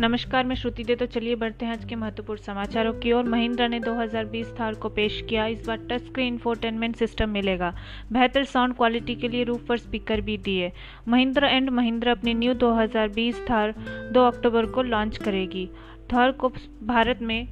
नमस्कार, मैं श्रुति दे। तो चलिए बढ़ते हैं आज के महत्वपूर्ण समाचारों की ओर। महिंद्रा ने 2020 थार को पेश किया। इस बार टच स्क्रीन इंफोटेनमेंट सिस्टम मिलेगा। बेहतर साउंड क्वालिटी के लिए रूफ पर स्पीकर भी दिए। महिंद्रा एंड महिंद्रा अपनी न्यू 2020 थार 2 अक्टूबर को लॉन्च करेगी। थार को भारत में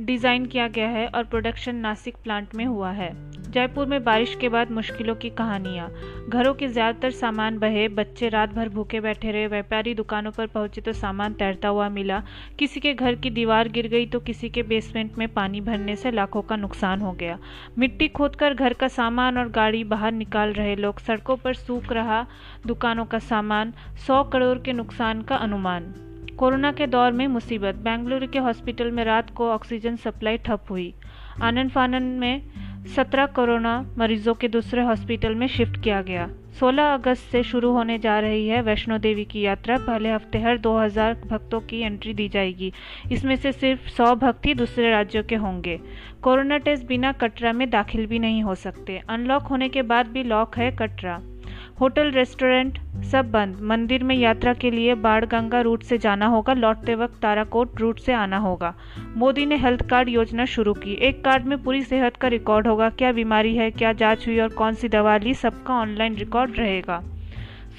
डिज़ाइन किया गया है और प्रोडक्शन नासिक प्लांट में हुआ है। जयपुर में बारिश के बाद मुश्किलों की कहानियाँ। घरों के ज़्यादातर सामान बहे, बच्चे रात भर भूखे बैठे रहे, व्यापारी दुकानों पर पहुँचे तो सामान तैरता हुआ मिला। किसी के घर की दीवार गिर गई तो किसी के बेसमेंट में पानी भरने से लाखों का नुकसान हो गया। मिट्टी खोदकर घर का सामान और गाड़ी बाहर निकाल रहे लोग सड़कों पर सूख रहा दुकानों का सामान, सौ करोड़ के नुकसान का अनुमान। कोरोना के दौर में मुसीबत। बेंगलुरु के हॉस्पिटल में रात को ऑक्सीजन सप्लाई ठप हुई। आनंद फानन में 17 कोरोना मरीजों के दूसरे हॉस्पिटल में शिफ्ट किया गया। 16 अगस्त से शुरू होने जा रही है वैष्णो देवी की यात्रा। पहले हफ़्ते हर 2000 भक्तों की एंट्री दी जाएगी। इसमें से सिर्फ़ 100 भक्त ही दूसरे राज्यों के होंगे। कोरोना टेस्ट बिना कटरा में दाखिल भी नहीं हो सकते। अनलॉक होने के बाद भी लॉक है कटरा। होटल, रेस्टोरेंट सब बंद। मंदिर में यात्रा के लिए बाढ़गंगा रूट से जाना होगा, लौटते वक्त ताराकोट रूट से आना होगा। मोदी ने हेल्थ कार्ड योजना शुरू की। एक कार्ड में पूरी सेहत का रिकॉर्ड होगा। क्या बीमारी है, क्या जाँच हुई और कौन सी दवा ली, सबका ऑनलाइन रिकॉर्ड रहेगा।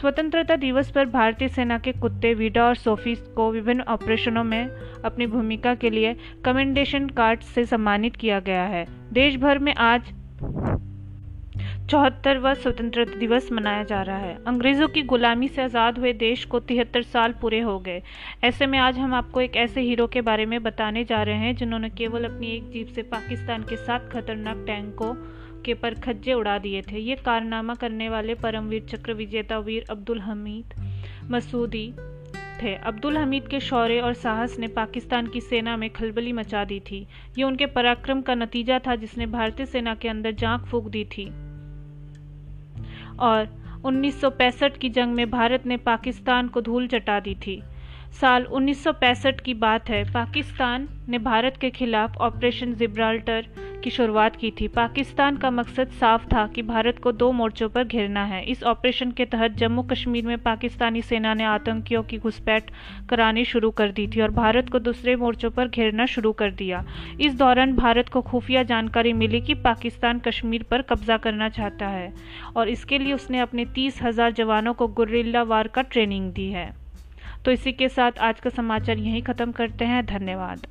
स्वतंत्रता दिवस पर भारतीय सेना के कुत्ते वीडा और सोफी को विभिन्न ऑपरेशनों में अपनी भूमिका के लिए कमेंडेशन कार्ड से सम्मानित किया गया है। देश भर में आज चौहत्तरवा स्वतंत्रता दिवस मनाया जा रहा है। अंग्रेज़ों की गुलामी से आज़ाद हुए देश को तिहत्तर साल पूरे हो गए। ऐसे में आज हम आपको एक ऐसे हीरो के बारे में बताने जा रहे हैं, जिन्होंने केवल अपनी एक जीप से पाकिस्तान के सात खतरनाक टैंकों के पर खज्जे उड़ा दिए थे। ये कारनामा करने वाले परमवीर चक्र विजेता वीर अब्दुल हमीद मसूदी थे। अब्दुल हमीद के शौर्य और साहस ने पाकिस्तान की सेना में खलबली मचा दी थी। ये उनके पराक्रम का नतीजा था, जिसने भारतीय सेना के अंदर जांक फूक दी थी। और 1965 की जंग में भारत ने पाकिस्तान को धूल चटा दी थी। साल 1965 की बात है, पाकिस्तान ने भारत के खिलाफ ऑपरेशन जिब्राल्टर की शुरुआत की थी। पाकिस्तान का मकसद साफ़ था कि भारत को दो मोर्चों पर घेरना है। इस ऑपरेशन के तहत जम्मू कश्मीर में पाकिस्तानी सेना ने आतंकियों की घुसपैठ करानी शुरू कर दी थी और भारत को दूसरे मोर्चों पर घेरना शुरू कर दिया। इस दौरान भारत को खुफिया जानकारी मिली कि पाकिस्तान कश्मीर पर कब्जा करना चाहता है और इसके लिए उसने अपने तीस हज़ार जवानों को गुर्रिल्ला वार का ट्रेनिंग दी है। तो इसी के साथ आज का समाचार यहीं ख़त्म करते हैं। धन्यवाद।